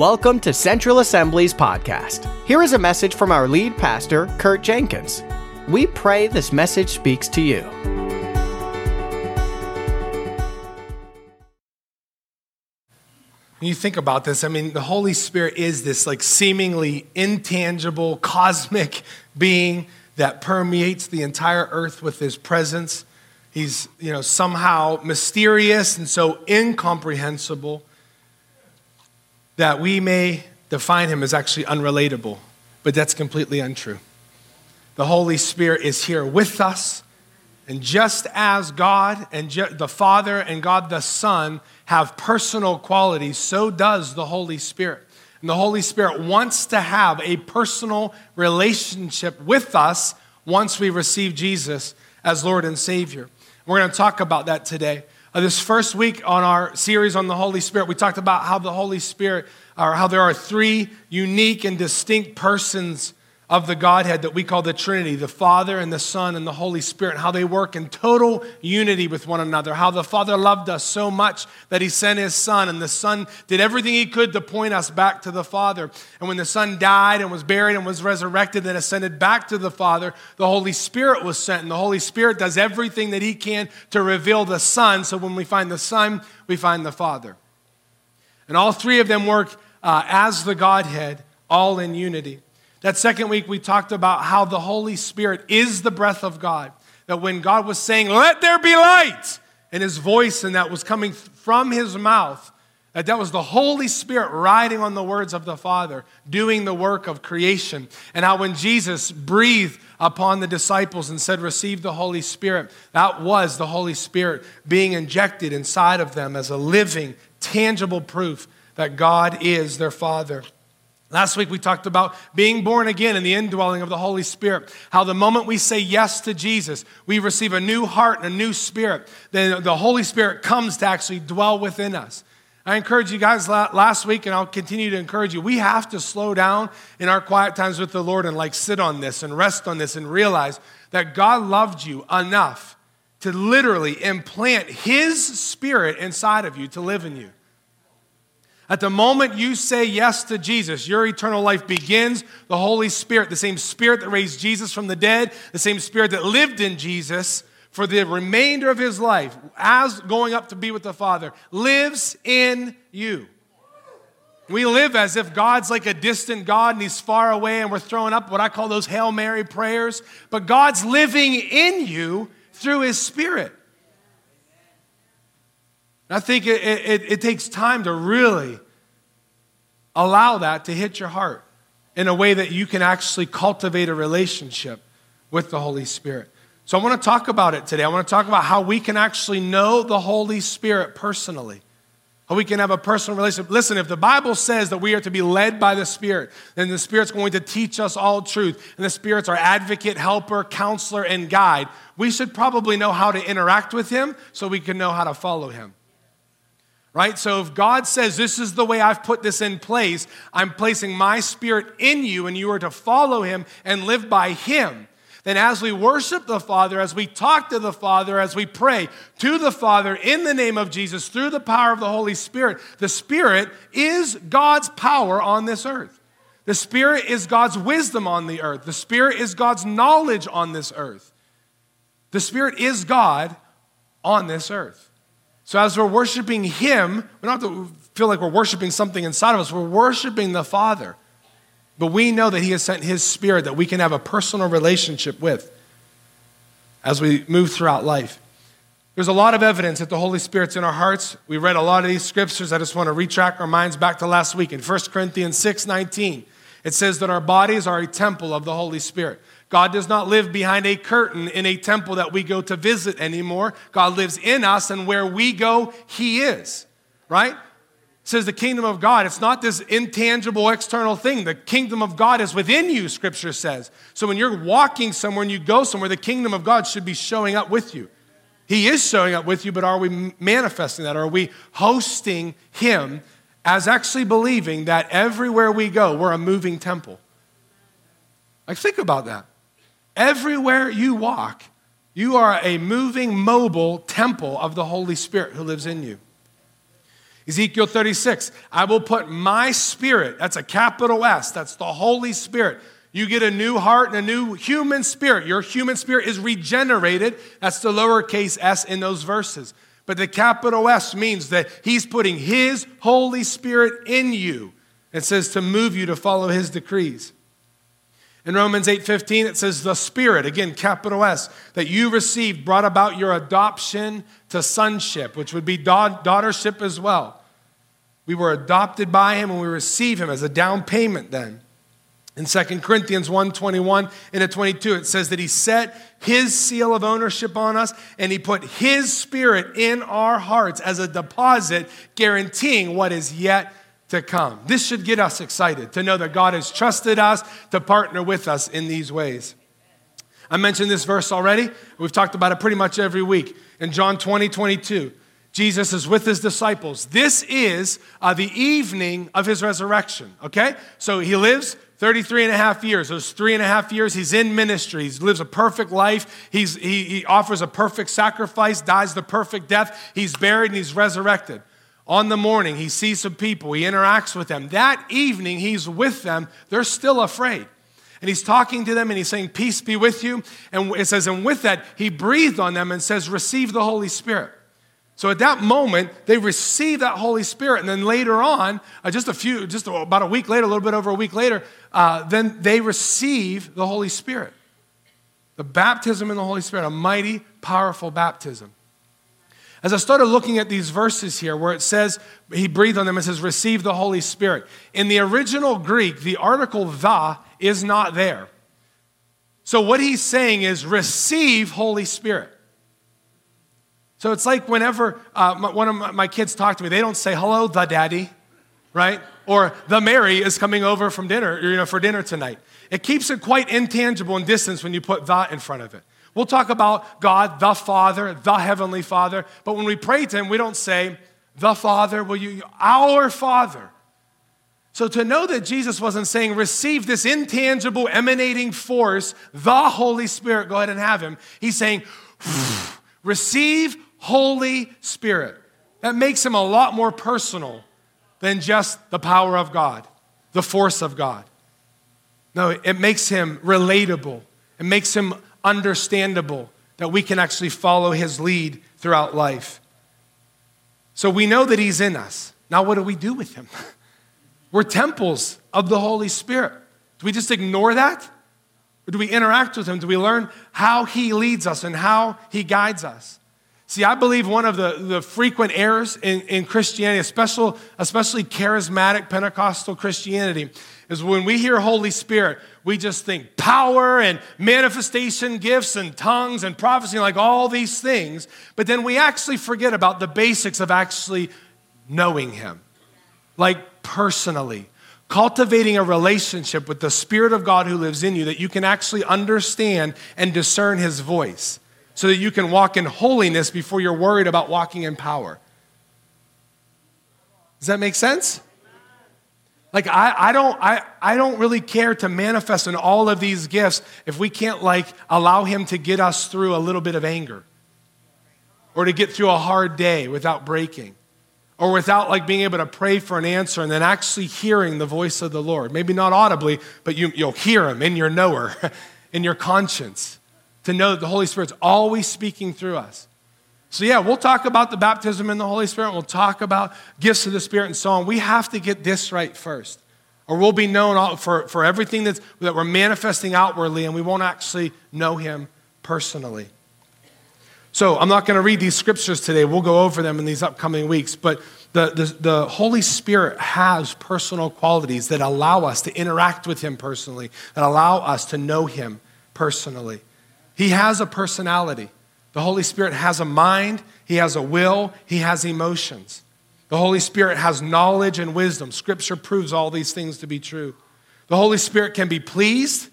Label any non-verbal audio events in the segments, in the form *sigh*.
Welcome to Central Assembly's podcast. Here is a message from our lead pastor, Kurt Jenkins. We pray this message speaks to you. When you think about this, I mean, the Holy Spirit is this like seemingly intangible, cosmic *laughs* being that permeates the entire earth with his presence. He's, you know, somehow mysterious and so incomprehensible that we may define him as actually unrelatable, but that's completely untrue. The Holy Spirit is here with us, and just as God and the Father and God the Son have personal qualities, so does the Holy Spirit. And the Holy Spirit wants to have a personal relationship with us once we receive Jesus as Lord and Savior. We're going to talk about that today. Uh, this first week on our series on the Holy Spirit, we talked about how the Holy Spirit, or how there are three unique and distinct persons of the Godhead that we call the Trinity the Father and the Son and the Holy Spirit, how they work in total unity with one another. How the Father loved us so much that He sent His Son, and the Son did everything He could to point us back to the Father. And when the Son died and was buried and was resurrected and ascended back to the Father, the Holy Spirit was sent, and the Holy Spirit does everything that He can to reveal the Son. So when we find the Son, we find the Father. And all three of them work uh, as the Godhead, all in unity. That second week, we talked about how the Holy Spirit is the breath of God. That when God was saying, Let there be light, and his voice and that was coming from his mouth, that that was the Holy Spirit riding on the words of the Father, doing the work of creation. And how when Jesus breathed upon the disciples and said, Receive the Holy Spirit, that was the Holy Spirit being injected inside of them as a living, tangible proof that God is their Father. Last week we talked about being born again in the indwelling of the Holy Spirit. How the moment we say yes to Jesus, we receive a new heart and a new spirit. Then the Holy Spirit comes to actually dwell within us. I encourage you guys last week, and I'll continue to encourage you. We have to slow down in our quiet times with the Lord and like sit on this and rest on this and realize that God loved you enough to literally implant His Spirit inside of you to live in you. At the moment you say yes to Jesus, your eternal life begins. The Holy Spirit, the same Spirit that raised Jesus from the dead, the same Spirit that lived in Jesus for the remainder of his life, as going up to be with the Father, lives in you. We live as if God's like a distant God and He's far away and we're throwing up what I call those Hail Mary prayers. But God's living in you through His Spirit. I think it, it, it, takes time to really allow that to hit your heart in a way that you can actually cultivate a relationship with the Holy Spirit. So I want to talk about it today. I want to talk about how we can actually know the Holy Spirit personally. How we can have a personal relationship. Listen, if the Bible says that we are to be led by the Spirit, then the Spirit's going to teach us all truth. And the Spirit's our advocate, helper, counselor, and guide. We should probably know how to interact with Him so we can know how to follow Him right? So if God says, This is the way I've put this in place, I'm placing my spirit in you and you are to follow him and live by him. Then, as we worship the Father, as we talk to the Father, as we pray to the Father in the name of Jesus through the power of the Holy Spirit, the Spirit is God's power on this earth. The Spirit is God's wisdom on the earth. The Spirit is God's knowledge on this earth. The Spirit is God on this earth. So as we're worshiping Him, we don't have to feel like we're worshiping something inside of us. We're worshiping the Father. But we know that He has sent His Spirit that we can have a personal relationship with as we move throughout life. There's a lot of evidence that the Holy Spirit's in our hearts. We read a lot of these scriptures. I just want to retrack our minds back to last week. In 1 Corinthians 6 19, it says that our bodies are a temple of the Holy Spirit. God does not live behind a curtain in a temple that we go to visit anymore. God lives in us, and where we go, He is, right? It says the kingdom of God, it's not this intangible external thing. The kingdom of God is within you, scripture says. So when you're walking somewhere and you go somewhere, the kingdom of God should be showing up with you. He is showing up with you, but are we manifesting that? Are we hosting Him as actually believing that everywhere we go, we're a moving temple? Like, think about that. Everywhere you walk, you are a moving, mobile temple of the Holy Spirit who lives in you. Ezekiel 36, I will put my spirit, that's a capital S, that's the Holy Spirit. You get a new heart and a new human spirit. Your human spirit is regenerated. That's the lowercase s in those verses. But the capital S means that he's putting his Holy Spirit in you. It says to move you to follow his decrees. In Romans 8:15 it says the spirit again capital S that you received brought about your adoption to sonship which would be daughtership as well. We were adopted by him and we receive him as a down payment then. In 2 Corinthians 1 21 and 22, it says that he set his seal of ownership on us and he put his spirit in our hearts as a deposit, guaranteeing what is yet to come. This should get us excited to know that God has trusted us to partner with us in these ways. I mentioned this verse already. We've talked about it pretty much every week. In John 20, 22, Jesus is with his disciples. This is uh, the evening of his resurrection, okay? So he lives 33 and a half years. Those three and a half years, he's in ministry. He lives a perfect life. He's, he, he offers a perfect sacrifice, dies the perfect death. He's buried and he's resurrected. On the morning, he sees some people, he interacts with them. That evening, he's with them. They're still afraid. And he's talking to them and he's saying, Peace be with you. And it says, and with that, he breathed on them and says, Receive the Holy Spirit. So at that moment, they receive that Holy Spirit. And then later on, uh, just a few, just about a week later, a little bit over a week later, uh, then they receive the Holy Spirit. The baptism in the Holy Spirit, a mighty, powerful baptism. As I started looking at these verses here where it says, he breathed on them and says, receive the Holy Spirit. In the original Greek, the article the is not there. So what he's saying is, receive Holy Spirit. So it's like whenever uh, one of my kids talk to me, they don't say, hello, the daddy, right? Or the Mary is coming over from dinner, you know, for dinner tonight. It keeps it quite intangible and distance when you put the in front of it. We'll talk about God, the Father, the Heavenly Father, but when we pray to Him, we don't say, the Father, will you, our Father. So to know that Jesus wasn't saying, receive this intangible, emanating force, the Holy Spirit, go ahead and have Him. He's saying, receive Holy Spirit. That makes Him a lot more personal than just the power of God, the force of God. No, it makes Him relatable. It makes Him understandable that we can actually follow his lead throughout life. So we know that he's in us. Now, what do we do with him? *laughs* We're temples of the Holy Spirit. Do we just ignore that? Or do we interact with him? Do we learn how he leads us and how he guides us? See, I believe one of the, the frequent errors in, in Christianity, especially, especially charismatic Pentecostal Christianity, is when we hear Holy Spirit, we just think power and manifestation gifts and tongues and prophecy, like all these things. But then we actually forget about the basics of actually knowing Him, like personally. Cultivating a relationship with the Spirit of God who lives in you that you can actually understand and discern His voice so that you can walk in holiness before you're worried about walking in power. Does that make sense? Like I, I don't I, I don't really care to manifest in all of these gifts if we can't like allow him to get us through a little bit of anger or to get through a hard day without breaking or without like being able to pray for an answer and then actually hearing the voice of the Lord. Maybe not audibly, but you, you'll hear him in your knower, *laughs* in your conscience, to know that the Holy Spirit's always speaking through us. So, yeah, we'll talk about the baptism in the Holy Spirit. We'll talk about gifts of the Spirit and so on. We have to get this right first, or we'll be known for, for everything that's, that we're manifesting outwardly, and we won't actually know Him personally. So, I'm not going to read these scriptures today. We'll go over them in these upcoming weeks. But the, the, the Holy Spirit has personal qualities that allow us to interact with Him personally, that allow us to know Him personally. He has a personality. The Holy Spirit has a mind, He has a will, He has emotions. The Holy Spirit has knowledge and wisdom. Scripture proves all these things to be true. The Holy Spirit can be pleased,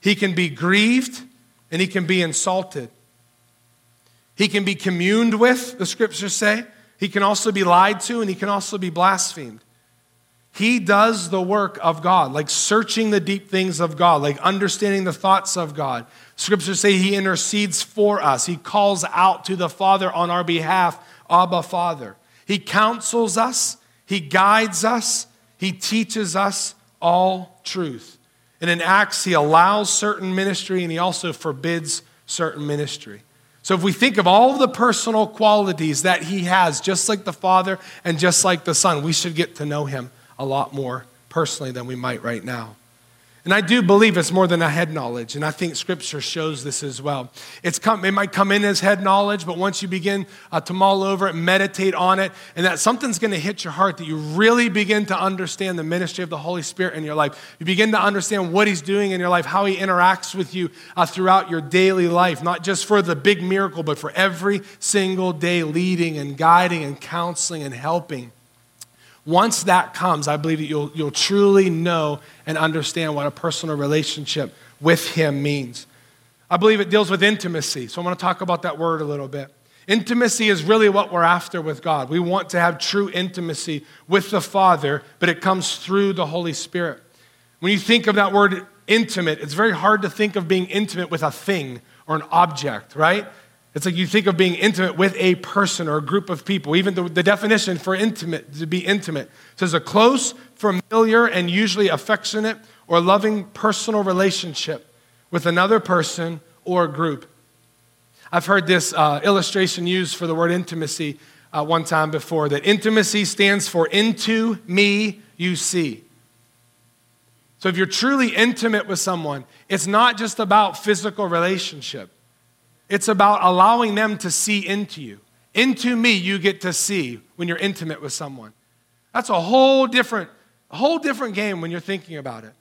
He can be grieved, and He can be insulted. He can be communed with, the scriptures say. He can also be lied to, and He can also be blasphemed. He does the work of God, like searching the deep things of God, like understanding the thoughts of God. Scriptures say He intercedes for us, He calls out to the Father on our behalf, Abba, Father. He counsels us, He guides us, He teaches us all truth. And in Acts, He allows certain ministry and He also forbids certain ministry. So if we think of all of the personal qualities that He has, just like the Father and just like the Son, we should get to know Him a lot more personally than we might right now. And I do believe it's more than a head knowledge, and I think Scripture shows this as well. It's come, it might come in as head knowledge, but once you begin uh, to mull over it, meditate on it, and that something's going to hit your heart that you really begin to understand the ministry of the Holy Spirit in your life. You begin to understand what He's doing in your life, how He interacts with you uh, throughout your daily life, not just for the big miracle, but for every single day, leading and guiding and counseling and helping. Once that comes, I believe that you'll, you'll truly know and understand what a personal relationship with Him means. I believe it deals with intimacy. So I want to talk about that word a little bit. Intimacy is really what we're after with God. We want to have true intimacy with the Father, but it comes through the Holy Spirit. When you think of that word intimate, it's very hard to think of being intimate with a thing or an object, right? It's like you think of being intimate with a person or a group of people. Even the, the, definition for intimate, to be intimate, says a close, familiar, and usually affectionate or loving personal relationship with another person or group. I've heard this uh, illustration used for the word intimacy uh, one time before that intimacy stands for into me you see. So if you're truly intimate with someone, it's not just about physical relationship. It's about allowing them to see into you. Into me, you get to see when you're intimate with someone. That's a whole different, whole different game when you're thinking about it.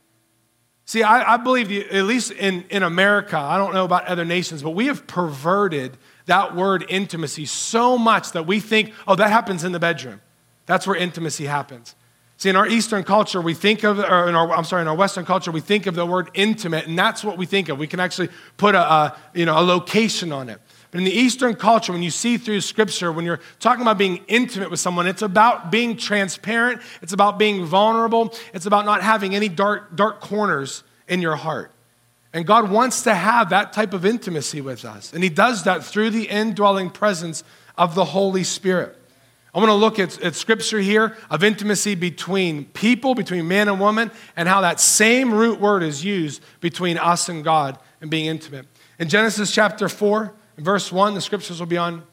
See, I, I believe, the, at least in, in America, I don't know about other nations, but we have perverted that word intimacy so much that we think, oh, that happens in the bedroom. That's where intimacy happens. See, in our Eastern culture, we think of, or in our, I'm sorry, in our Western culture, we think of the word intimate, and that's what we think of. We can actually put a, a, you know, a location on it. But in the Eastern culture, when you see through Scripture, when you're talking about being intimate with someone, it's about being transparent, it's about being vulnerable, it's about not having any dark, dark corners in your heart. And God wants to have that type of intimacy with us. And He does that through the indwelling presence of the Holy Spirit. I want to look at, at scripture here of intimacy between people, between man and woman, and how that same root word is used between us and God and being intimate. In Genesis chapter 4, verse 1, the scriptures will be on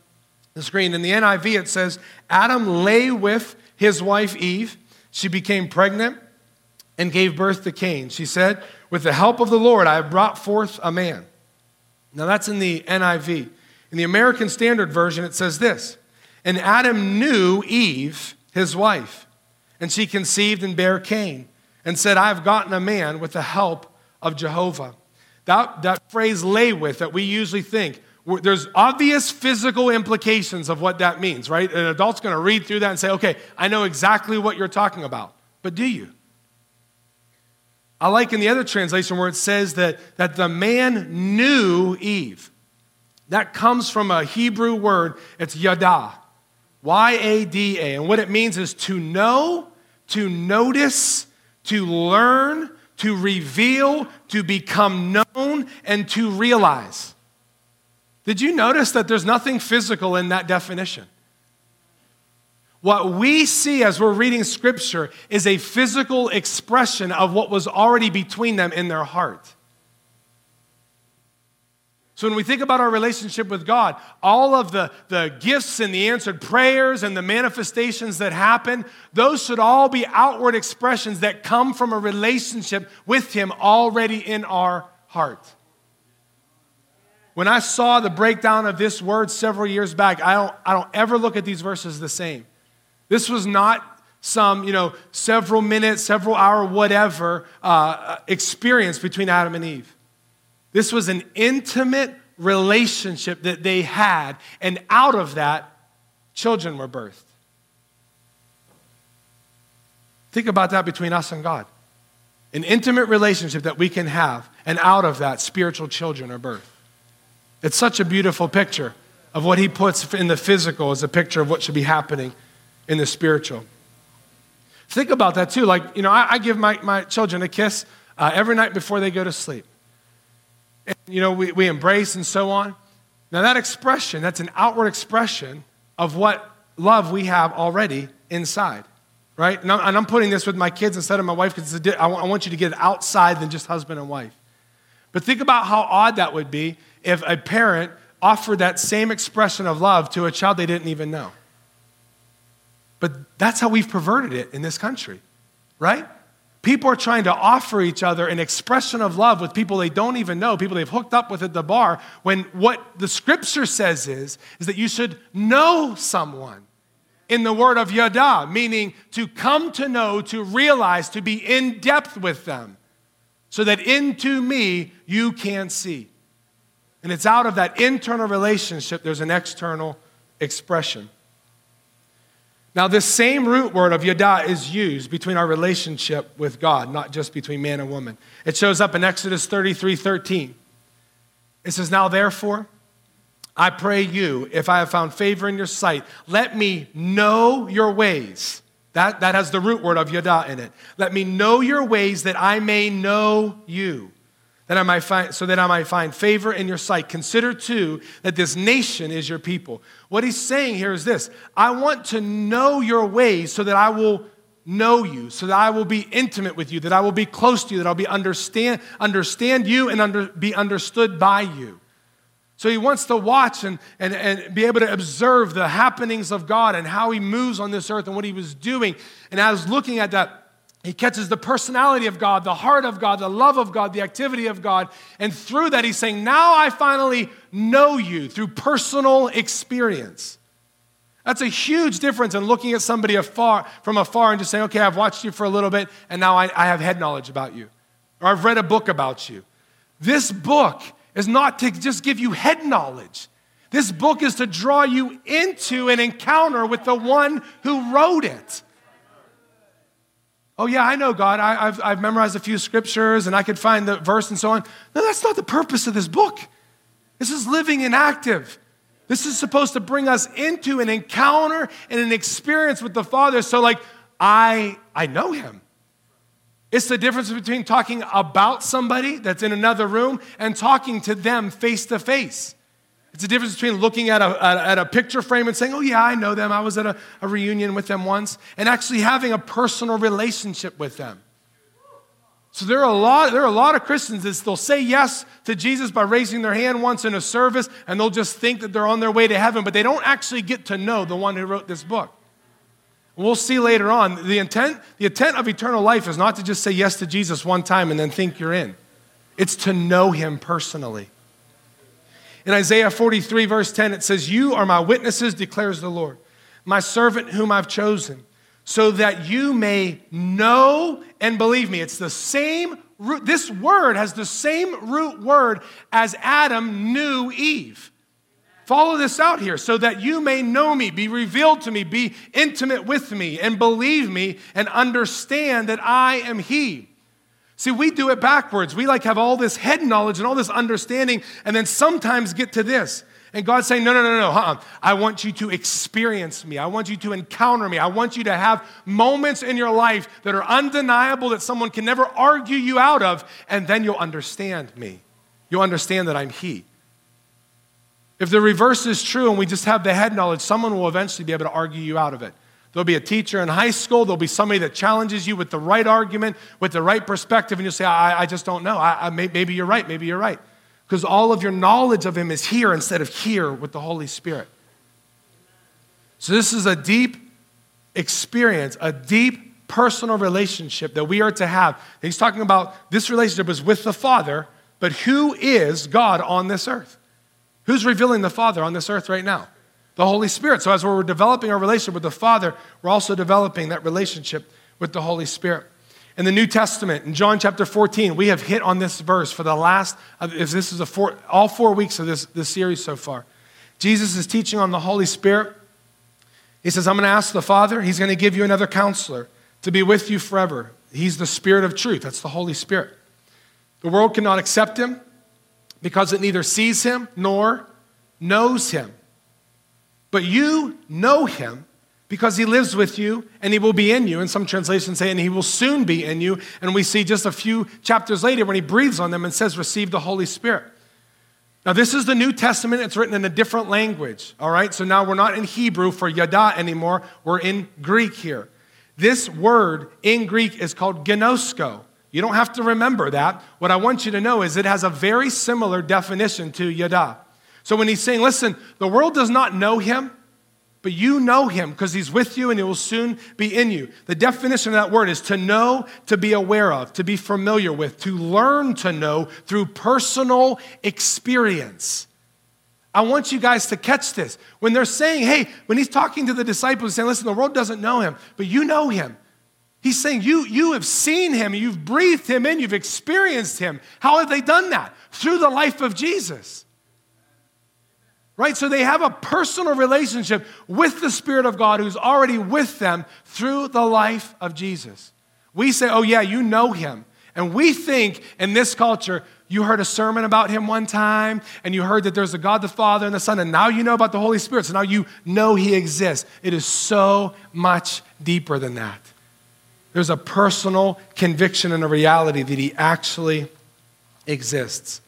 the screen. In the NIV, it says, Adam lay with his wife Eve. She became pregnant and gave birth to Cain. She said, With the help of the Lord, I have brought forth a man. Now that's in the NIV. In the American Standard Version, it says this and Adam knew Eve, his wife, and she conceived and bare Cain, and said, I have gotten a man with the help of Jehovah. That, that phrase lay with that we usually think, there's obvious physical implications of what that means, right? An adult's gonna read through that and say, okay, I know exactly what you're talking about. But do you? I like in the other translation where it says that, that the man knew Eve. That comes from a Hebrew word, it's yada. Y A D A. And what it means is to know, to notice, to learn, to reveal, to become known, and to realize. Did you notice that there's nothing physical in that definition? What we see as we're reading scripture is a physical expression of what was already between them in their heart. So when we think about our relationship with God, all of the, the gifts and the answered prayers and the manifestations that happen, those should all be outward expressions that come from a relationship with Him already in our heart. When I saw the breakdown of this word several years back, I don't, I don't ever look at these verses the same. This was not some, you know, several minutes, several hour, whatever uh, experience between Adam and Eve. This was an intimate relationship that they had, and out of that, children were birthed. Think about that between us and God. An intimate relationship that we can have, and out of that, spiritual children are birthed. It's such a beautiful picture of what he puts in the physical as a picture of what should be happening in the spiritual. Think about that too. Like, you know, I, I give my, my children a kiss uh, every night before they go to sleep and, *laughs* you know, we, we embrace and so on. Now, that expression, that's an outward expression of what love we have already inside, right? And I'm, putting this with my kids instead of my wife because I want you to get it outside than just husband and wife. But think about how odd that would be if a parent offered that same expression of love to a child they didn't even know. But that's how we've perverted it in this country, right? People are trying to offer each other an expression of love with people they don't even know, people they've hooked up with at the bar, when what the scripture says is, is that you should know someone in the word of yada, meaning to come to know, to realize, to be in depth with them, so that into me you can see. And it's out of that internal relationship, there's an external expression. Now, this same root word of yada is used between our relationship with God, not just between man and woman. It shows up in Exodus 33 13. It says, Now therefore, I pray you, if I have found favor in your sight, let me know your ways. That, that has the root word of yada in it. Let me know your ways that I may know you that I might find, so that I might find favor in your sight. Consider too that this nation is your people. What he's saying here is this I want to know your ways so that I will know you, so that I will be intimate with you, that I will be close to you, that I'll be understand, understand you and under, be understood by you. So he wants to watch and, and, and be able to observe the happenings of God and how he moves on this earth and what he was doing. And as looking at that, he catches the personality of God, the heart of God, the love of God, the activity of God. And through that, he's saying, Now I finally know you through personal experience. That's a huge difference in looking at somebody afar, from afar and just saying, Okay, I've watched you for a little bit, and now I, I have head knowledge about you. Or I've read a book about you. This book is not to just give you head knowledge. This book is to draw you into an encounter with the one who wrote it. Oh, yeah, I know God. I, have I've memorized a few scriptures and I could find the verse and so on. No, that's not the purpose of this book. This is living and active. This is supposed to bring us into an encounter and an experience with the Father. So, like, I, I know Him. It's the difference between talking about somebody that's in another room and talking to them face to face. It's the difference between looking at a, at a picture frame and saying, oh, yeah, I know them. I was at a, a reunion with them once, and actually having a personal relationship with them. So there are a lot, there are a lot of Christians that they'll say yes to Jesus by raising their hand once in a service, and they'll just think that they're on their way to heaven, but they don't actually get to know the one who wrote this book. We'll see later on. The intent, the intent of eternal life is not to just say yes to Jesus one time and then think you're in. It's to know him personally. In Isaiah 43, verse 10, it says, You are my witnesses, declares the Lord, my servant whom I've chosen, so that you may know and believe me. It's the same root, this word has the same root word as Adam knew Eve. Follow this out here so that you may know me, be revealed to me, be intimate with me, and believe me, and understand that I am He. See, we do it backwards. We like have all this head knowledge and all this understanding, and then sometimes get to this. And God's saying, No, no, no, no. Uh-uh. I want you to experience me. I want you to encounter me. I want you to have moments in your life that are undeniable that someone can never argue you out of, and then you'll understand me. You'll understand that I'm He. If the reverse is true and we just have the head knowledge, someone will eventually be able to argue you out of it. There'll be a teacher in high school. There'll be somebody that challenges you with the right argument, with the right perspective, and you'll say, I, I just don't know. I, I, maybe you're right. Maybe you're right. Because all of your knowledge of Him is here instead of here with the Holy Spirit. So, this is a deep experience, a deep personal relationship that we are to have. He's talking about this relationship is with the Father, but who is God on this earth? Who's revealing the Father on this earth right now? The Holy Spirit. So as we're developing our relationship with the Father, we're also developing that relationship with the Holy Spirit. In the New Testament, in John chapter 14, we have hit on this verse for the last, if this is four, all four weeks of this, this series so far. Jesus is teaching on the Holy Spirit. He says, I'm going to ask the Father, He's going to give you another counselor to be with you forever. He's the Spirit of truth. That's the Holy Spirit. The world cannot accept Him because it neither sees Him nor knows Him. But you know him because he lives with you and he will be in you. And some translations say, and he will soon be in you. And we see just a few chapters later when he breathes on them and says, receive the Holy Spirit. Now, this is the New Testament. It's written in a different language, all right? So now we're not in Hebrew for yada anymore. We're in Greek here. This word in Greek is called gnosko. You don't have to remember that. What I want you to know is it has a very similar definition to yada. So when he's saying, listen, the world does not know him, but you know him because he's with you and he will soon be in you. The definition of that word is to know, to be aware of, to be familiar with, to learn to know through personal experience. I want you guys to catch this. When they're saying, hey, when he's talking to the disciples, saying, listen, the world doesn't know him, but you know him. He's saying, you, you have seen him, you've breathed him in, you've experienced him. How have they done that? Through the life of Jesus right? So they have a personal relationship with the Spirit of God who's already with them through the life of Jesus. We say, oh, yeah, you know him. And we think in this culture, you heard a sermon about him one time, and you heard that there's a God the Father and the Son, and now you know about the Holy Spirit. So now you know he exists. It is so much deeper than that. There's a personal conviction and a reality that he actually exists.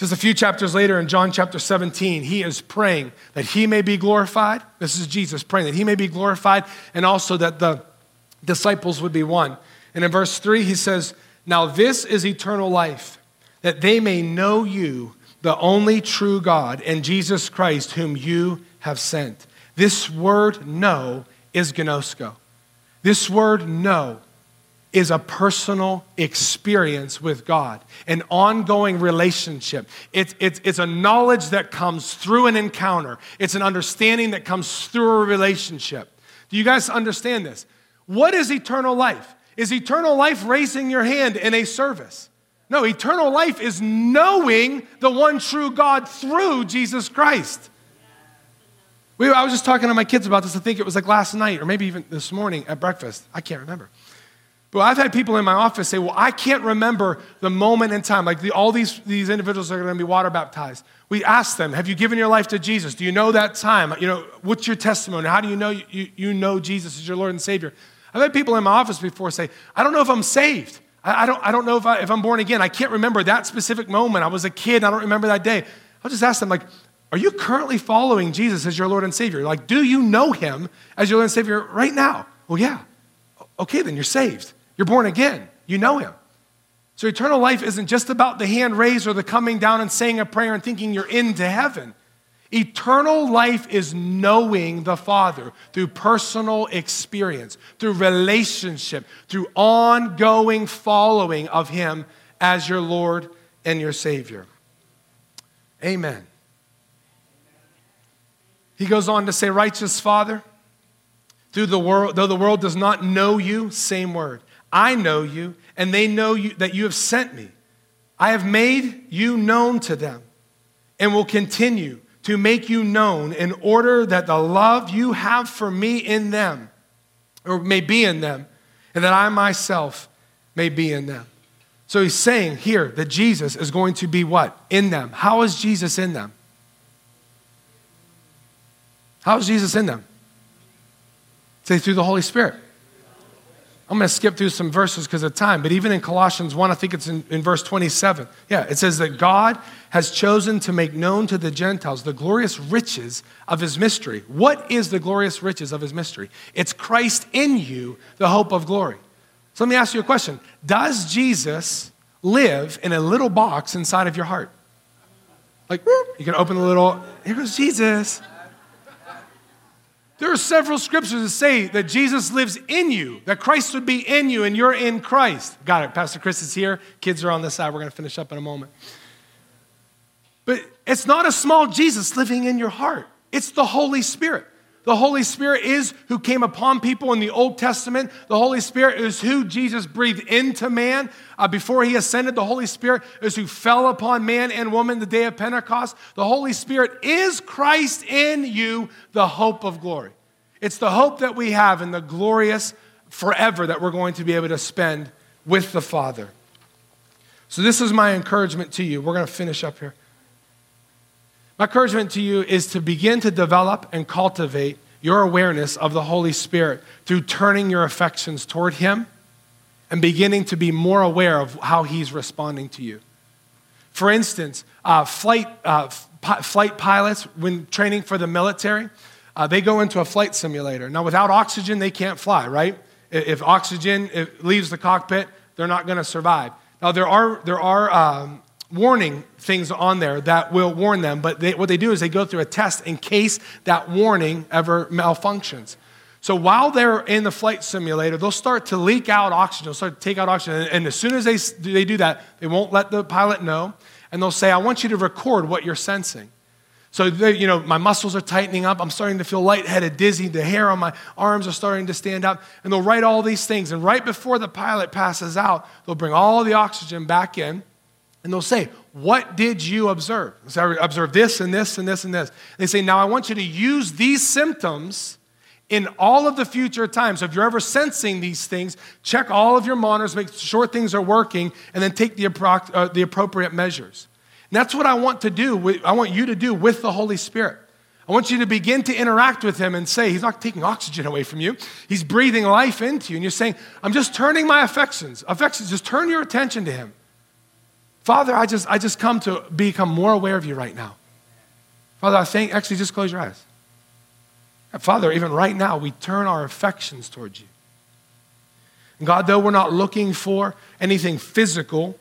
Just a few chapters later in John chapter 17, he is praying that he may be glorified. This is Jesus praying that he may be glorified and also that the disciples would be one. And in verse 3, he says, Now this is eternal life, that they may know you, the only true God, and Jesus Christ, whom you have sent. This word know is gnosko. This word know is a personal experience with God, an ongoing relationship. It's, it's, it's a knowledge that comes through an encounter, it's an understanding that comes through a relationship. Do you guys understand this? What is eternal life? Is eternal life raising your hand in a service? No, eternal life is knowing the one true God through Jesus Christ. We, I was just talking to my kids about this. I think it was like last night or maybe even this morning at breakfast. I can't remember. But I've had people in my office say, Well, I can't remember the moment in time. Like the, all these, these individuals are going to be water baptized. We ask them, Have you given your life to Jesus? Do you know that time? You know, what's your testimony? How do you know you, you know Jesus as your Lord and Savior? I've had people in my office before say, I don't know if I'm saved. I, I don't, I don't know if, I, if I'm born again. I can't remember that specific moment. I was a kid. I don't remember that day. I'll just ask them, like, are you currently following Jesus as your Lord and Savior? Like, do you know him as your Lord and Savior right now? Well, yeah. Okay, then you're saved. You're born again, you know Him. So eternal life isn't just about the hand raised or the coming down and saying a prayer and thinking you're into heaven. Eternal life is knowing the Father through personal experience, through relationship, through ongoing following of Him as your Lord and your Savior. Amen. He goes on to say, Righteous Father, through the world, though the world does not know you, same word. I know you, and they know you, that you have sent me. I have made you known to them and will continue to make you known in order that the love you have for me in them, or may be in them, and that I myself may be in them. So he's saying here that Jesus is going to be what? In them. How is Jesus in them? How is Jesus in them? Say through the Holy Spirit. I'm going to skip through some verses because of time, but even in Colossians 1, I think it's in, in verse 27. Yeah, it says that God has chosen to make known to the Gentiles the glorious riches of his mystery. What is the glorious riches of his mystery? It's Christ in you, the hope of glory. So let me ask you a question Does Jesus live in a little box inside of your heart? Like, you can open the little, here goes Jesus. There are several scriptures that say that Jesus lives in you, that Christ would be in you and you're in Christ. Got it. Pastor Chris is here. Kids are on this side. We're going to finish up in a moment. But it's not a small Jesus living in your heart, it's the Holy Spirit. The Holy Spirit is who came upon people in the Old Testament. The Holy Spirit is who Jesus breathed into man uh, before he ascended. The Holy Spirit is who fell upon man and woman the day of Pentecost. The Holy Spirit is Christ in you, the hope of glory. It's the hope that we have in the glorious forever that we're going to be able to spend with the Father. So, this is my encouragement to you. We're going to finish up here. My encouragement to you is to begin to develop and cultivate your awareness of the Holy Spirit through turning your affections toward Him and beginning to be more aware of how He's responding to you. For instance, uh, flight, uh, p- flight pilots, when training for the military, uh, they go into a flight simulator. Now, without oxygen, they can't fly, right? If oxygen leaves the cockpit, they're not going to survive. Now, there are, there are um, warning things on there that will warn them, but they, what they do is they go through a test in case that warning ever malfunctions. So while they're in the flight simulator, they'll start to leak out oxygen, they'll start to take out oxygen. And as soon as they, they do that, they won't let the pilot know. And they'll say, I want you to record what you're sensing. So, they, you know, my muscles are tightening up. I'm starting to feel lightheaded, dizzy. The hair on my arms are starting to stand up. And they'll write all these things. And right before the pilot passes out, they'll bring all the oxygen back in. And they'll say, What did you observe? So I observed this and this and this and this. They say, Now I want you to use these symptoms in all of the future times. So if you're ever sensing these things, check all of your monitors, make sure things are working, and then take the, appro- uh, the appropriate measures. And that's what I want to do. With, I want you to do with the Holy Spirit. I want you to begin to interact with him and say, He's not taking oxygen away from you. He's breathing life into you. And you're saying, I'm just turning my affections. Affections, just turn your attention to him. Father, I just, I just come to become more aware of you right now. Father, I think, actually, just close your eyes. Father, even right now, we turn our affections towards you. And God, though we're not looking for anything physical,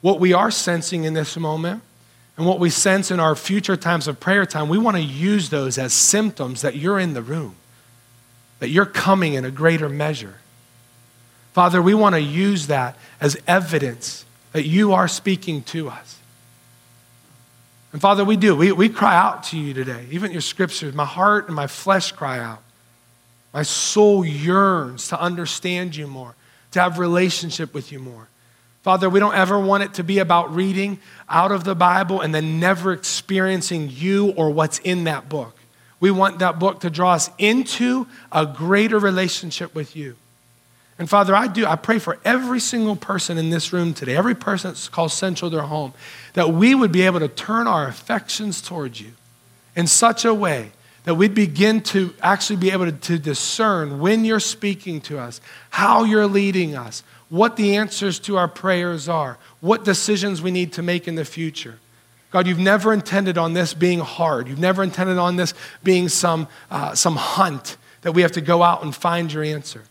what we are sensing in this moment and what we sense in our future times of prayer time, we want to use those as symptoms that you're in the room, that you're coming in a greater measure. Father, we want to use that as evidence that you are speaking to us. And Father, we do. We, we cry out to you today. Even your scriptures, my heart and my flesh cry out. My soul yearns to understand you more, to have relationship with you more. Father, we don't ever want it to be about reading out of the Bible and then never experiencing you or what's in that book. We want that book to draw us into a greater relationship with you. And Father, I do, I pray for every single person in this room today, every person that's called central their home, that we would be able to turn our affections towards you in such a way that we'd begin to actually be able to, to discern when you're speaking to us, how you're leading us, what the answers to our prayers are, what decisions we need to make in the future. God, you've never intended on this being hard. You've never intended on this being some, uh, some hunt that we have to go out and find your answer.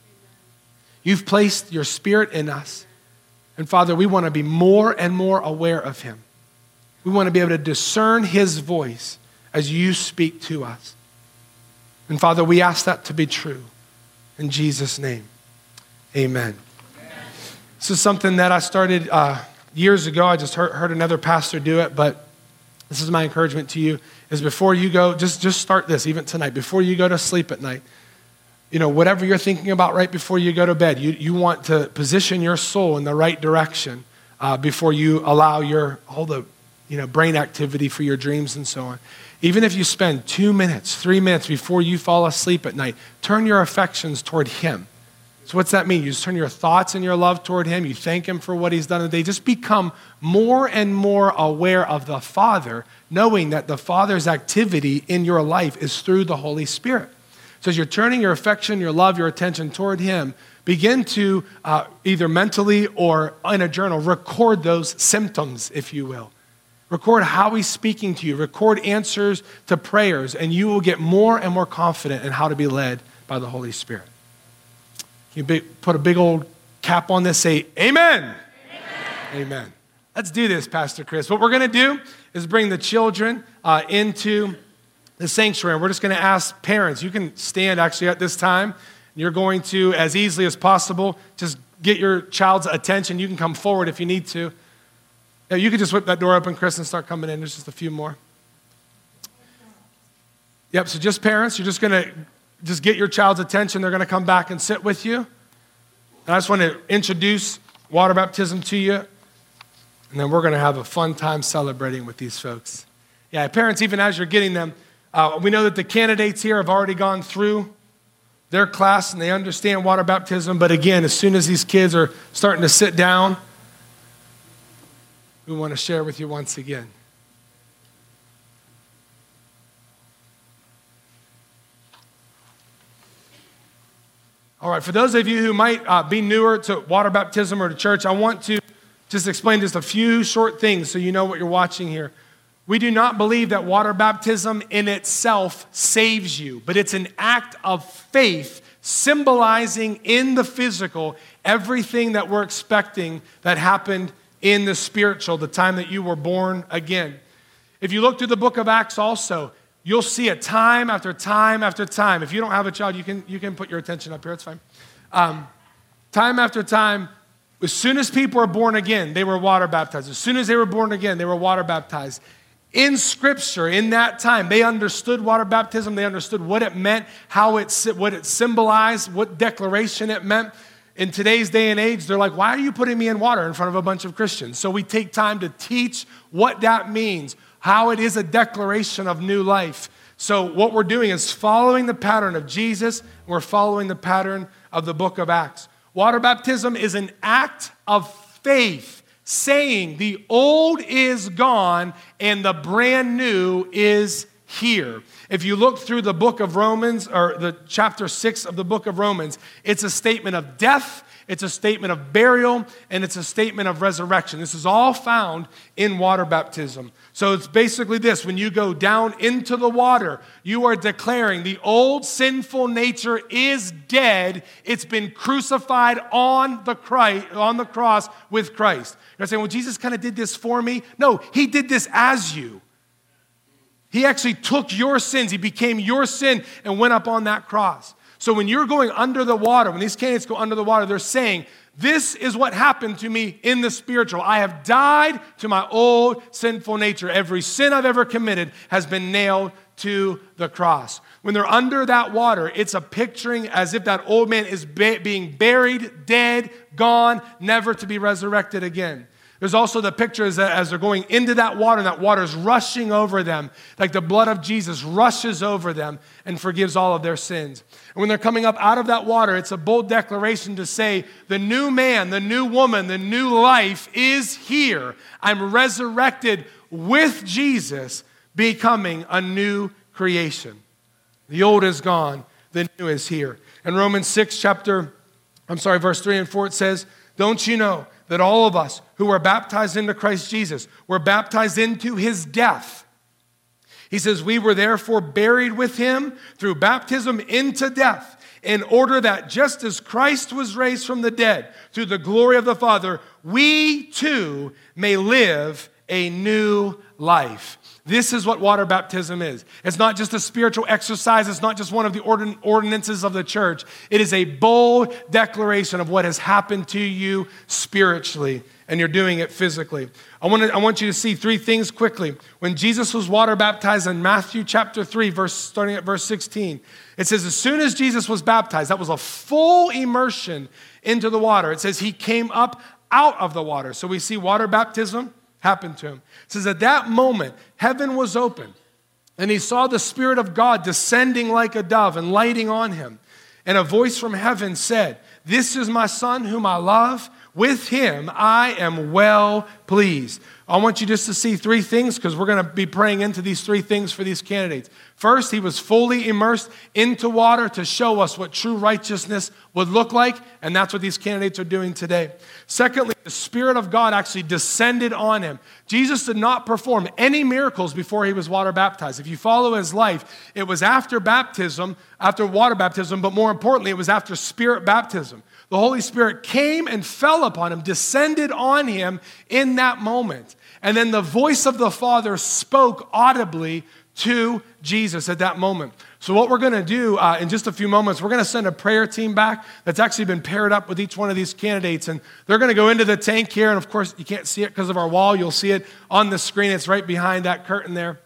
You've placed your spirit in us. And Father, we want to be more and more aware of him. We want to be able to discern his voice as you speak to us. And Father, we ask that to be true. In Jesus' name, amen. amen. This is something that I started uh, years ago. I just heard, heard another pastor do it, but this is my encouragement to you is before you go, just, just start this even tonight. Before you go to sleep at night, you know, whatever you're thinking about right before you go to bed, you, you want to position your soul in the right direction uh, before you allow your all the you know, brain activity for your dreams and so on. Even if you spend two minutes, three minutes before you fall asleep at night, turn your affections toward Him. So, what's that mean? You just turn your thoughts and your love toward Him. You thank Him for what He's done the. Just become more and more aware of the Father, knowing that the Father's activity in your life is through the Holy Spirit. So as you're turning your affection, your love, your attention toward Him, begin to uh, either mentally or in a journal record those symptoms, if you will. Record how He's speaking to you, record answers to prayers, and you will get more and more confident in how to be led by the Holy Spirit. You put a big old cap on this, say, Amen. Amen. Amen. Let's do this, Pastor Chris. What we're going to do is bring the children uh, into the sanctuary. We're just going to ask parents. You can stand actually at this time. You're going to, as easily as possible, just get your child's attention. You can come forward if you need to. Now, you can just whip that door open, Chris, and start coming in. There's just a few more. Yep, so just parents, you're just going to just get your child's attention. They're going to come back and sit with you. And I just want to introduce water baptism to you. And then we're going to have a fun time celebrating with these folks. Yeah, parents, even as you're getting them, uh, we know that the candidates here have already gone through their class and they understand water baptism. But again, as soon as these kids are starting to sit down, we want to share with you once again. All right, for those of you who might uh, be newer to water baptism or to church, I want to just explain just a few short things so you know what you're watching here. We do not believe that water baptism in itself saves you, but it's an act of faith symbolizing in the physical everything that we're expecting that happened in the spiritual, the time that you were born again. If you look through the book of Acts also, you'll see it time after time after time. If you don't have a child, you can, you can put your attention up here, it's fine. Um, time after time, as soon as people were born again, they were water baptized. As soon as they were born again, they were water baptized. In Scripture, in that time, they understood water baptism. They understood what it meant, how it, what it symbolized, what declaration it meant. In today's day and age, they're like, why are you putting me in water in front of a bunch of Christians? So we take time to teach what that means, how it is a declaration of new life. So what we're doing is following the pattern of Jesus, we're following the pattern of the book of Acts. Water baptism is an act of faith, saying the old is gone and the brand new is here. If you look through the book of Romans, or the chapter six of the book of Romans, it's a statement of death, it's a statement of burial, and it's a statement of resurrection. This is all found in water baptism. So it's basically this when you go down into the water, you are declaring the old sinful nature is dead. It's been crucified on the, Christ, on the cross with Christ. You're saying, well, Jesus kind of did this for me. No, he did this as you. He actually took your sins, He became your sin and went up on that cross. So when you're going under the water, when these candidates go under the water, they're saying, This is what happened to me in the spiritual. I have died to my old sinful nature. Every sin I've ever committed has been nailed to the cross. When they're under that water, it's a picturing as if that old man is ba- being buried, dead, gone, never to be resurrected again. There's also the pictures that as they're going into that water, and that water is rushing over them, like the blood of Jesus rushes over them and forgives all of their sins. And when they're coming up out of that water, it's a bold declaration to say, the new man, the new woman, the new life is here. I'm resurrected with Jesus, becoming a new creation. The old is gone, the new is here. In Romans 6, chapter, I'm sorry, verse 3 and 4, it says, Don't you know? That all of us who were baptized into Christ Jesus were baptized into his death. He says, We were therefore buried with him through baptism into death, in order that just as Christ was raised from the dead through the glory of the Father, we too may live a new life. This is what water baptism is. It's not just a spiritual exercise, it's not just one of the ordinances of the church. It is a bold declaration of what has happened to you spiritually, and you're doing it physically. I want, to, I want you to see three things quickly. When Jesus was water baptized in Matthew chapter 3, verse, starting at verse 16, it says, As soon as Jesus was baptized, that was a full immersion into the water. It says, He came up out of the water. So we see water baptism happened to him. It says, At that moment, heaven was open, and he saw the Spirit of God descending like a dove and lighting on him. And a voice from heaven said, This is my Son whom I love. With him I am well pleased. I want you just to see three things because we're going to be praying into these three things for these candidates. First, he was fully immersed into water to show us what true righteousness would look like, and that's what these candidates are doing today. Secondly, the Spirit of God actually descended on him. Jesus did not perform any miracles before he was water baptized. If you follow his life, it was after baptism, after water baptism, but more importantly, it was after Spirit baptism. The Holy Spirit came and fell upon him, descended on him in that moment. And then the voice of the Father spoke audibly to Jesus at that moment. So, what we're going to do uh, in just a few moments, we're going to send a prayer team back that's actually been paired up with each one of these candidates. And they're going to go into the tank here. And of course, you can't see it because of our wall. You'll see it on the screen. It's right behind that curtain there.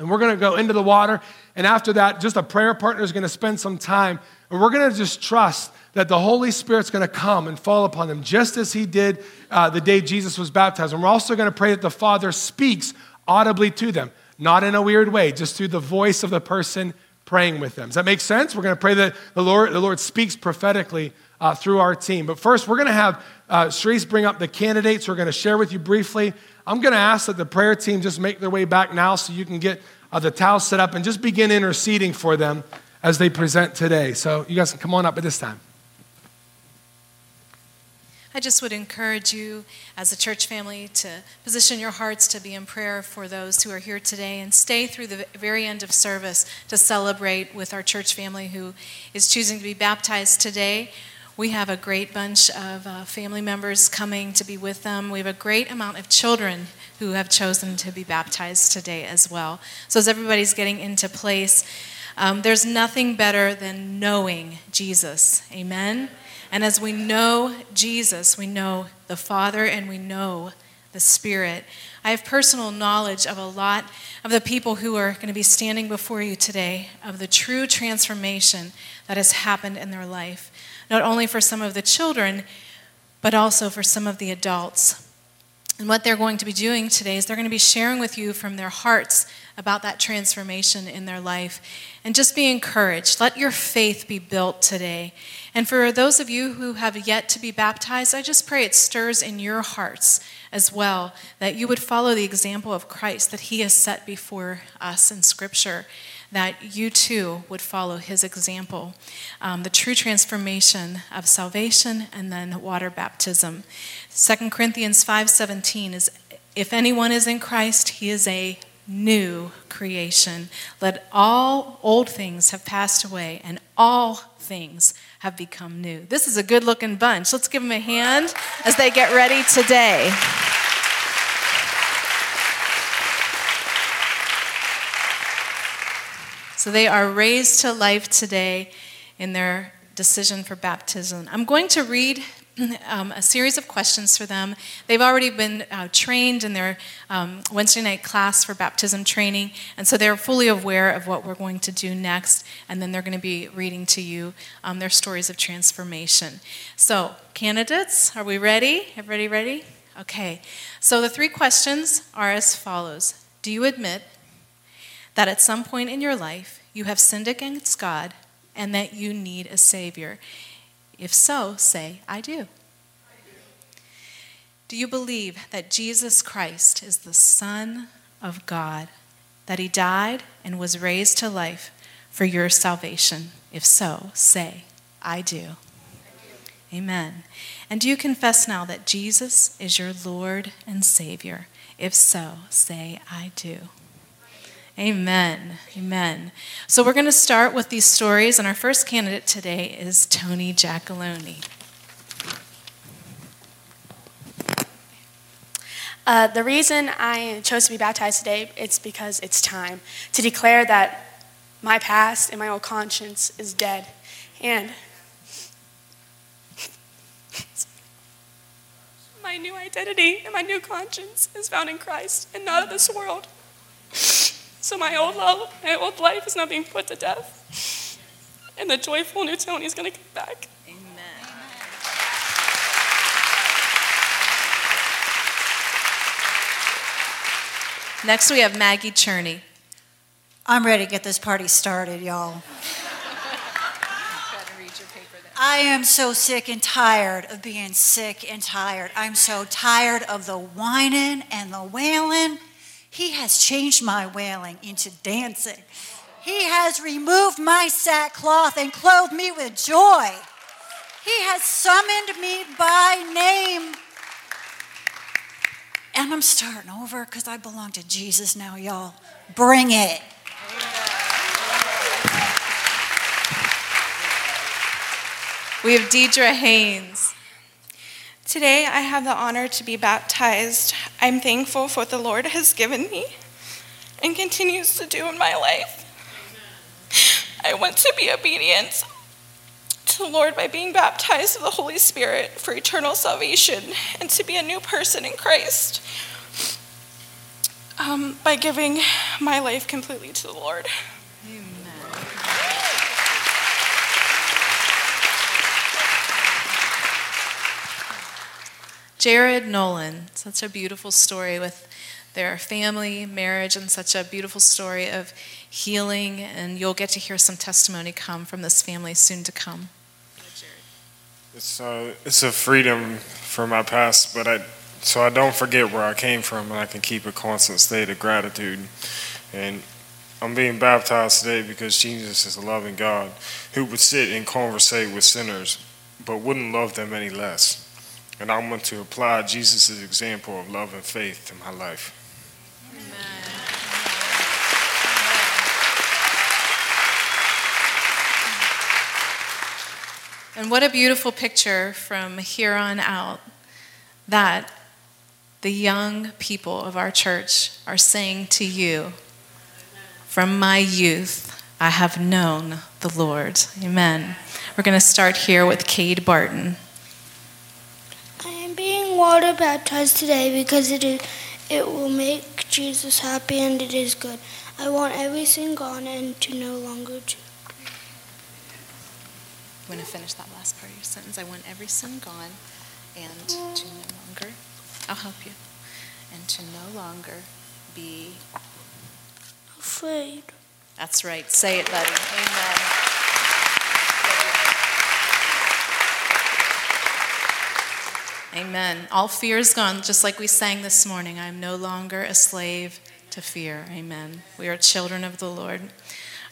And we're going to go into the water. And after that, just a prayer partner is going to spend some time. And we're going to just trust that the Holy Spirit's going to come and fall upon them, just as He did uh, the day Jesus was baptized. And we're also going to pray that the Father speaks audibly to them, not in a weird way, just through the voice of the person praying with them. Does that make sense? We're going to pray that the Lord, the Lord speaks prophetically uh, through our team. But first, we're going to have uh, Sharice bring up the candidates. We're going to share with you briefly. I'm going to ask that the prayer team just make their way back now so you can get uh, the towels set up and just begin interceding for them as they present today. So you guys can come on up at this time. I just would encourage you as a church family to position your hearts to be in prayer for those who are here today and stay through the very end of service to celebrate with our church family who is choosing to be baptized today. We have a great bunch of uh, family members coming to be with them. We have a great amount of children who have chosen to be baptized today as well. So, as everybody's getting into place, um, there's nothing better than knowing Jesus. Amen. And as we know Jesus, we know the Father and we know the Spirit. I have personal knowledge of a lot of the people who are going to be standing before you today, of the true transformation that has happened in their life, not only for some of the children, but also for some of the adults. And what they're going to be doing today is they're going to be sharing with you from their hearts about that transformation in their life. And just be encouraged. Let your faith be built today. And for those of you who have yet to be baptized, I just pray it stirs in your hearts as well that you would follow the example of Christ that he has set before us in Scripture, that you too would follow his example. Um, the true transformation of salvation and then water baptism. 2 Corinthians 5:17 is if anyone is in Christ, he is a new creation. Let all old things have passed away, and all things have become new. This is a good looking bunch. Let's give them a hand as they get ready today. So they are raised to life today in their decision for baptism. I'm going to read *clears throat* um, a series of questions for them. They've already been uh, trained in their um, Wednesday night class for baptism training, and so they're fully aware of what we're going to do next, and then they're going to be reading to you um, their stories of transformation. So, candidates, are we ready? Everybody ready? Okay. So, the three questions are as follows Do you admit that at some point in your life you have sinned against God and that you need a Savior? If so, say, I do. do. you believe that Jesus Christ is the Son of God, that He died and was raised to life for your salvation? If so, say, I do. I do. Amen. And do you confess now that Jesus is your Lord and Savior? If so, say, I do. Amen. Amen. So we're going to start with these stories, and our first candidate today is Tony Giacalone. Uh, the reason I chose to be baptized today is because it's time to declare that my past and my old conscience is dead, and *laughs* my new identity and my new conscience is found in Christ and not of this world. So my old love, my old life is now being put to death. And the joyful new Tony is going to come back. Amen. Next, we have Maggie Cherney. I'm ready to get this party started, y'all. I am so sick and tired of being sick and tired. I'm so tired of the whining and the wailing he has changed my wailing into dancing. He has removed my sackcloth and clothed me with joy. He has summoned me by name. And I'm starting over because I belong to Jesus now, y'all. Bring it. We have Deidre Haynes. Today, I have the honor to be baptized. I'm thankful for what the Lord has given me and continues to do in my life. I want to be obedient to the Lord by being baptized with the Holy Spirit for eternal salvation and to be a new person in Christ um, by giving my life completely to the Lord. Jared Nolan, such a beautiful story with their family, marriage, and such a beautiful story of healing. And you'll get to hear some testimony come from this family soon to come. It's, uh, it's a freedom from my past, but I, so I don't forget where I came from and I can keep a constant state of gratitude. And I'm being baptized today because Jesus is a loving God who would sit and conversate with sinners but wouldn't love them any less. And I want to apply Jesus' example of love and faith to my life. Amen. And what a beautiful picture from here on out that the young people of our church are saying to you, From my youth, I have known the Lord. Amen. We're going to start here with Cade Barton. I am being water baptized today because it is it will make Jesus happy and it is good. I want everything gone and to no longer to I'm going to finish that last part of your sentence. I want every sin gone and to no longer, I'll help you, and to no longer be. afraid. That's right. Say it, buddy. Amen. Amen. All fear is gone, just like we sang this morning. I am no longer a slave to fear. Amen. We are children of the Lord.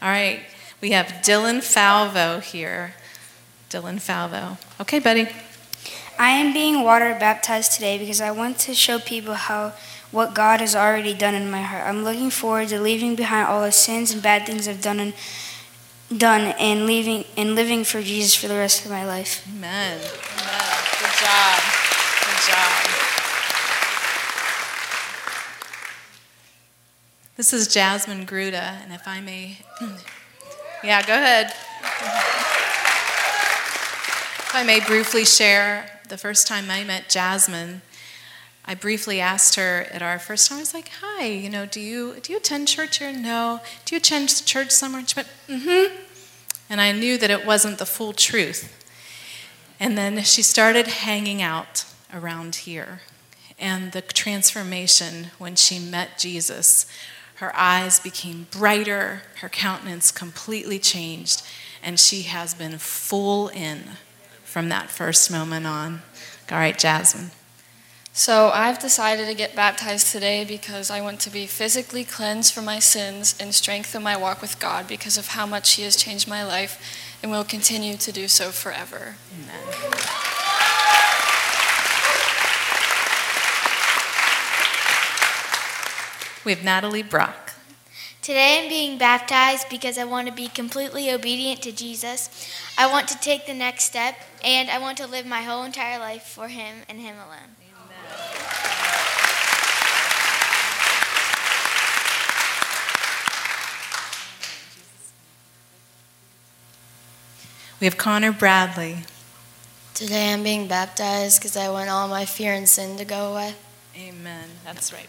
All right. We have Dylan Falvo here. Dylan Falvo. Okay, buddy. I am being water baptized today because I want to show people how what God has already done in my heart. I'm looking forward to leaving behind all the sins and bad things I've done and done and leaving and living for Jesus for the rest of my life. Amen. Amen. Good job. Job. This is Jasmine Gruda, and if I may, *clears throat* yeah, go ahead. If I may briefly share, the first time I met Jasmine, I briefly asked her at our first time. I was like, "Hi, you know, do you do you attend church here? No. Do you attend church somewhere?" She went, "Mm-hmm." And I knew that it wasn't the full truth. And then she started hanging out around here. And the transformation when she met Jesus, her eyes became brighter, her countenance completely changed, and she has been full in from that first moment on. All right, Jasmine. So I've decided to get baptized today because I want to be physically cleansed from my sins and strengthen my walk with God because of how much He has changed my life and will continue to do so forever. Amen. We have Natalie Brock. Today I'm being baptized because I want to be completely obedient to Jesus. I want to take the next step, and I want to live my whole entire life for Him and Him alone. We have Connor Bradley. Today I'm being baptized because I want all my fear and sin to go away. Amen. That's right.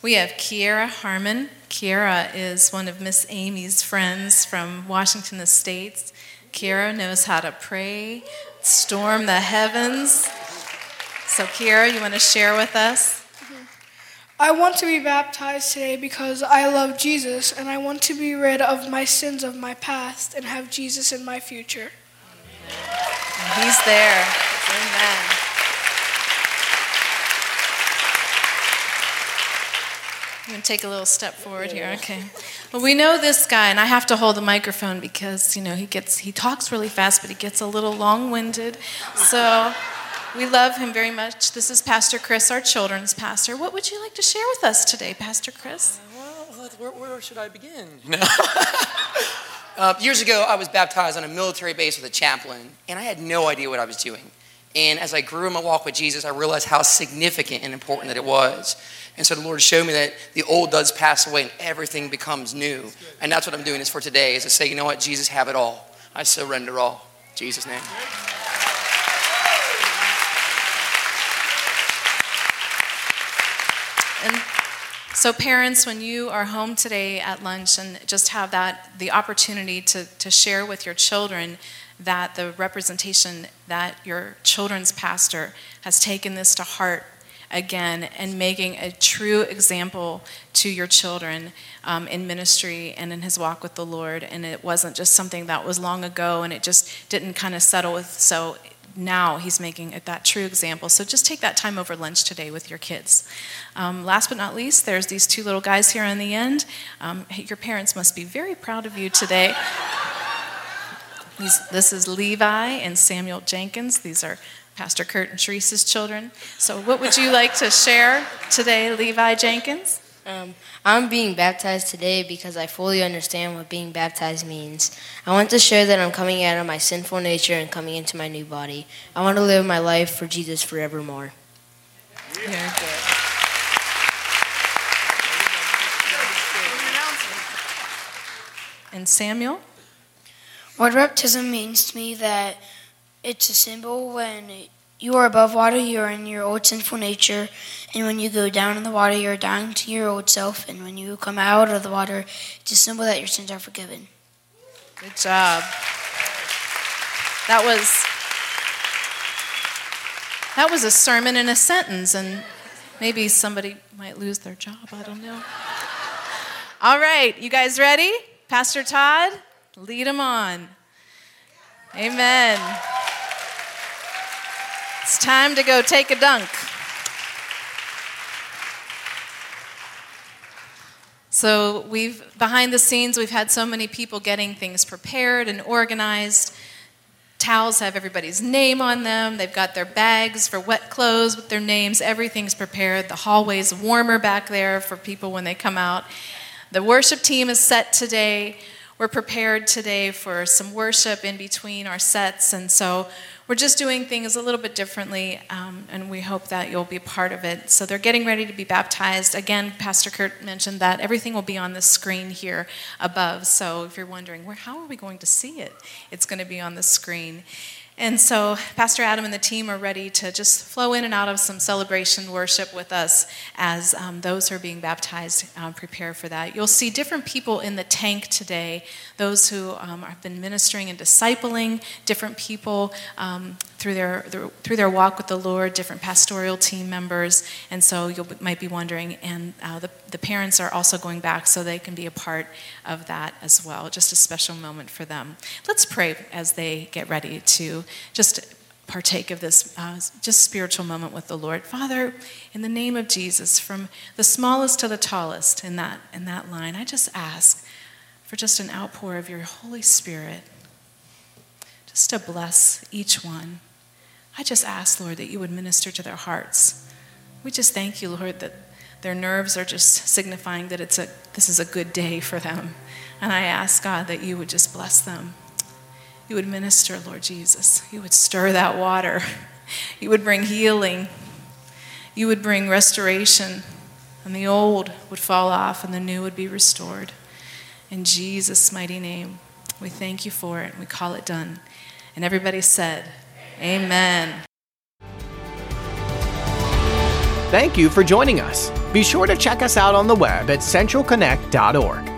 We have Kiera Harmon. Kiera is one of Miss Amy's friends from Washington Estates. Kiera knows how to pray, storm the heavens. So, Kiera, you want to share with us? Mm-hmm. I want to be baptized today because I love Jesus and I want to be rid of my sins of my past and have Jesus in my future. And he's there. Amen. I'm going to take a little step forward here. Okay. Well, we know this guy, and I have to hold the microphone because you know he gets he talks really fast, but he gets a little long-winded. So we love him very much. This is Pastor Chris, our children's pastor. What would you like to share with us today, Pastor Chris? Well, where, where should I begin? *laughs* No. uh, years ago, I was baptized on a military base with a chaplain, and I had no idea what I was doing. And as I grew in my walk with Jesus, I realized how significant and important that it was. And so the Lord showed me that the old does pass away and everything becomes new. And that's what I'm doing this for today is to say, you know what, Jesus, have it all. I surrender all. In Jesus' name. And so, parents, when you are home today at lunch and just have that the opportunity to, to share with your children that the representation that your children's pastor has taken this to heart again and making a true example to your children um, in ministry and in his walk with the Lord. And it wasn't just something that was long ago and it just didn't kind of settle with. So now he's making it that true example. So just take that time over lunch today with your kids. Um, last but not least, there's these two little guys here on the end. Um, your parents must be very proud of you today. *laughs* These, this is Levi and Samuel Jenkins. These are Pastor Kurt and Teresa's children. So, what would you like to share today, Levi Jenkins? Um, I'm being baptized today because I fully understand what being baptized means. I want to share that I'm coming out of my sinful nature and coming into my new body. I want to live my life for Jesus forevermore. Good. And Samuel? Water baptism means to me that it's a symbol when you are above water, you are in your old sinful nature, and when you go down in the water, you're dying to your old self, and when you come out of the water, it's a symbol that your sins are forgiven. Good job. That was that was a sermon in a sentence, and maybe somebody might lose their job. I don't know. All right, you guys ready? Pastor Todd, lead them on. Amen. It's time to go take a dunk. So we've behind the scenes we've had so many people getting things prepared and organized. Towels have everybody's name on them. They've got their bags for wet clothes with their names. Everything's prepared. The hallway's warmer back there for people when they come out. The worship team is set today. We're prepared today for some worship in between our sets, and so we're just doing things a little bit differently, um, and we hope that you'll be part of it. So they're getting ready to be baptized. Again, Pastor Kurt mentioned that everything will be on the screen here above. So if you're wondering, where, how are we going to see it? It's going to be on the screen. And so, Pastor Adam and the team are ready to just flow in and out of some celebration worship with us as um, those who are being baptized um, prepare for that. You'll see different people in the tank today those who um, have been ministering and discipling different people um, through, their, through their walk with the Lord, different pastoral team members. And so, you might be wondering, and uh, the, the parents are also going back so they can be a part of that as well. Just a special moment for them. Let's pray as they get ready to just partake of this uh, just spiritual moment with the Lord. Father, in the name of Jesus, from the smallest to the tallest in that, in that line, I just ask for just an outpour of your Holy Spirit, just to bless each one. I just ask, Lord, that you would minister to their hearts. We just thank you, Lord, that their nerves are just signifying that it's a, this is a good day for them. And I ask, God, that you would just bless them you would minister, Lord Jesus. You would stir that water. You would bring healing. You would bring restoration. And the old would fall off and the new would be restored. In Jesus' mighty name, we thank you for it. We call it done. And everybody said, Amen. Thank you for joining us. Be sure to check us out on the web at centralconnect.org.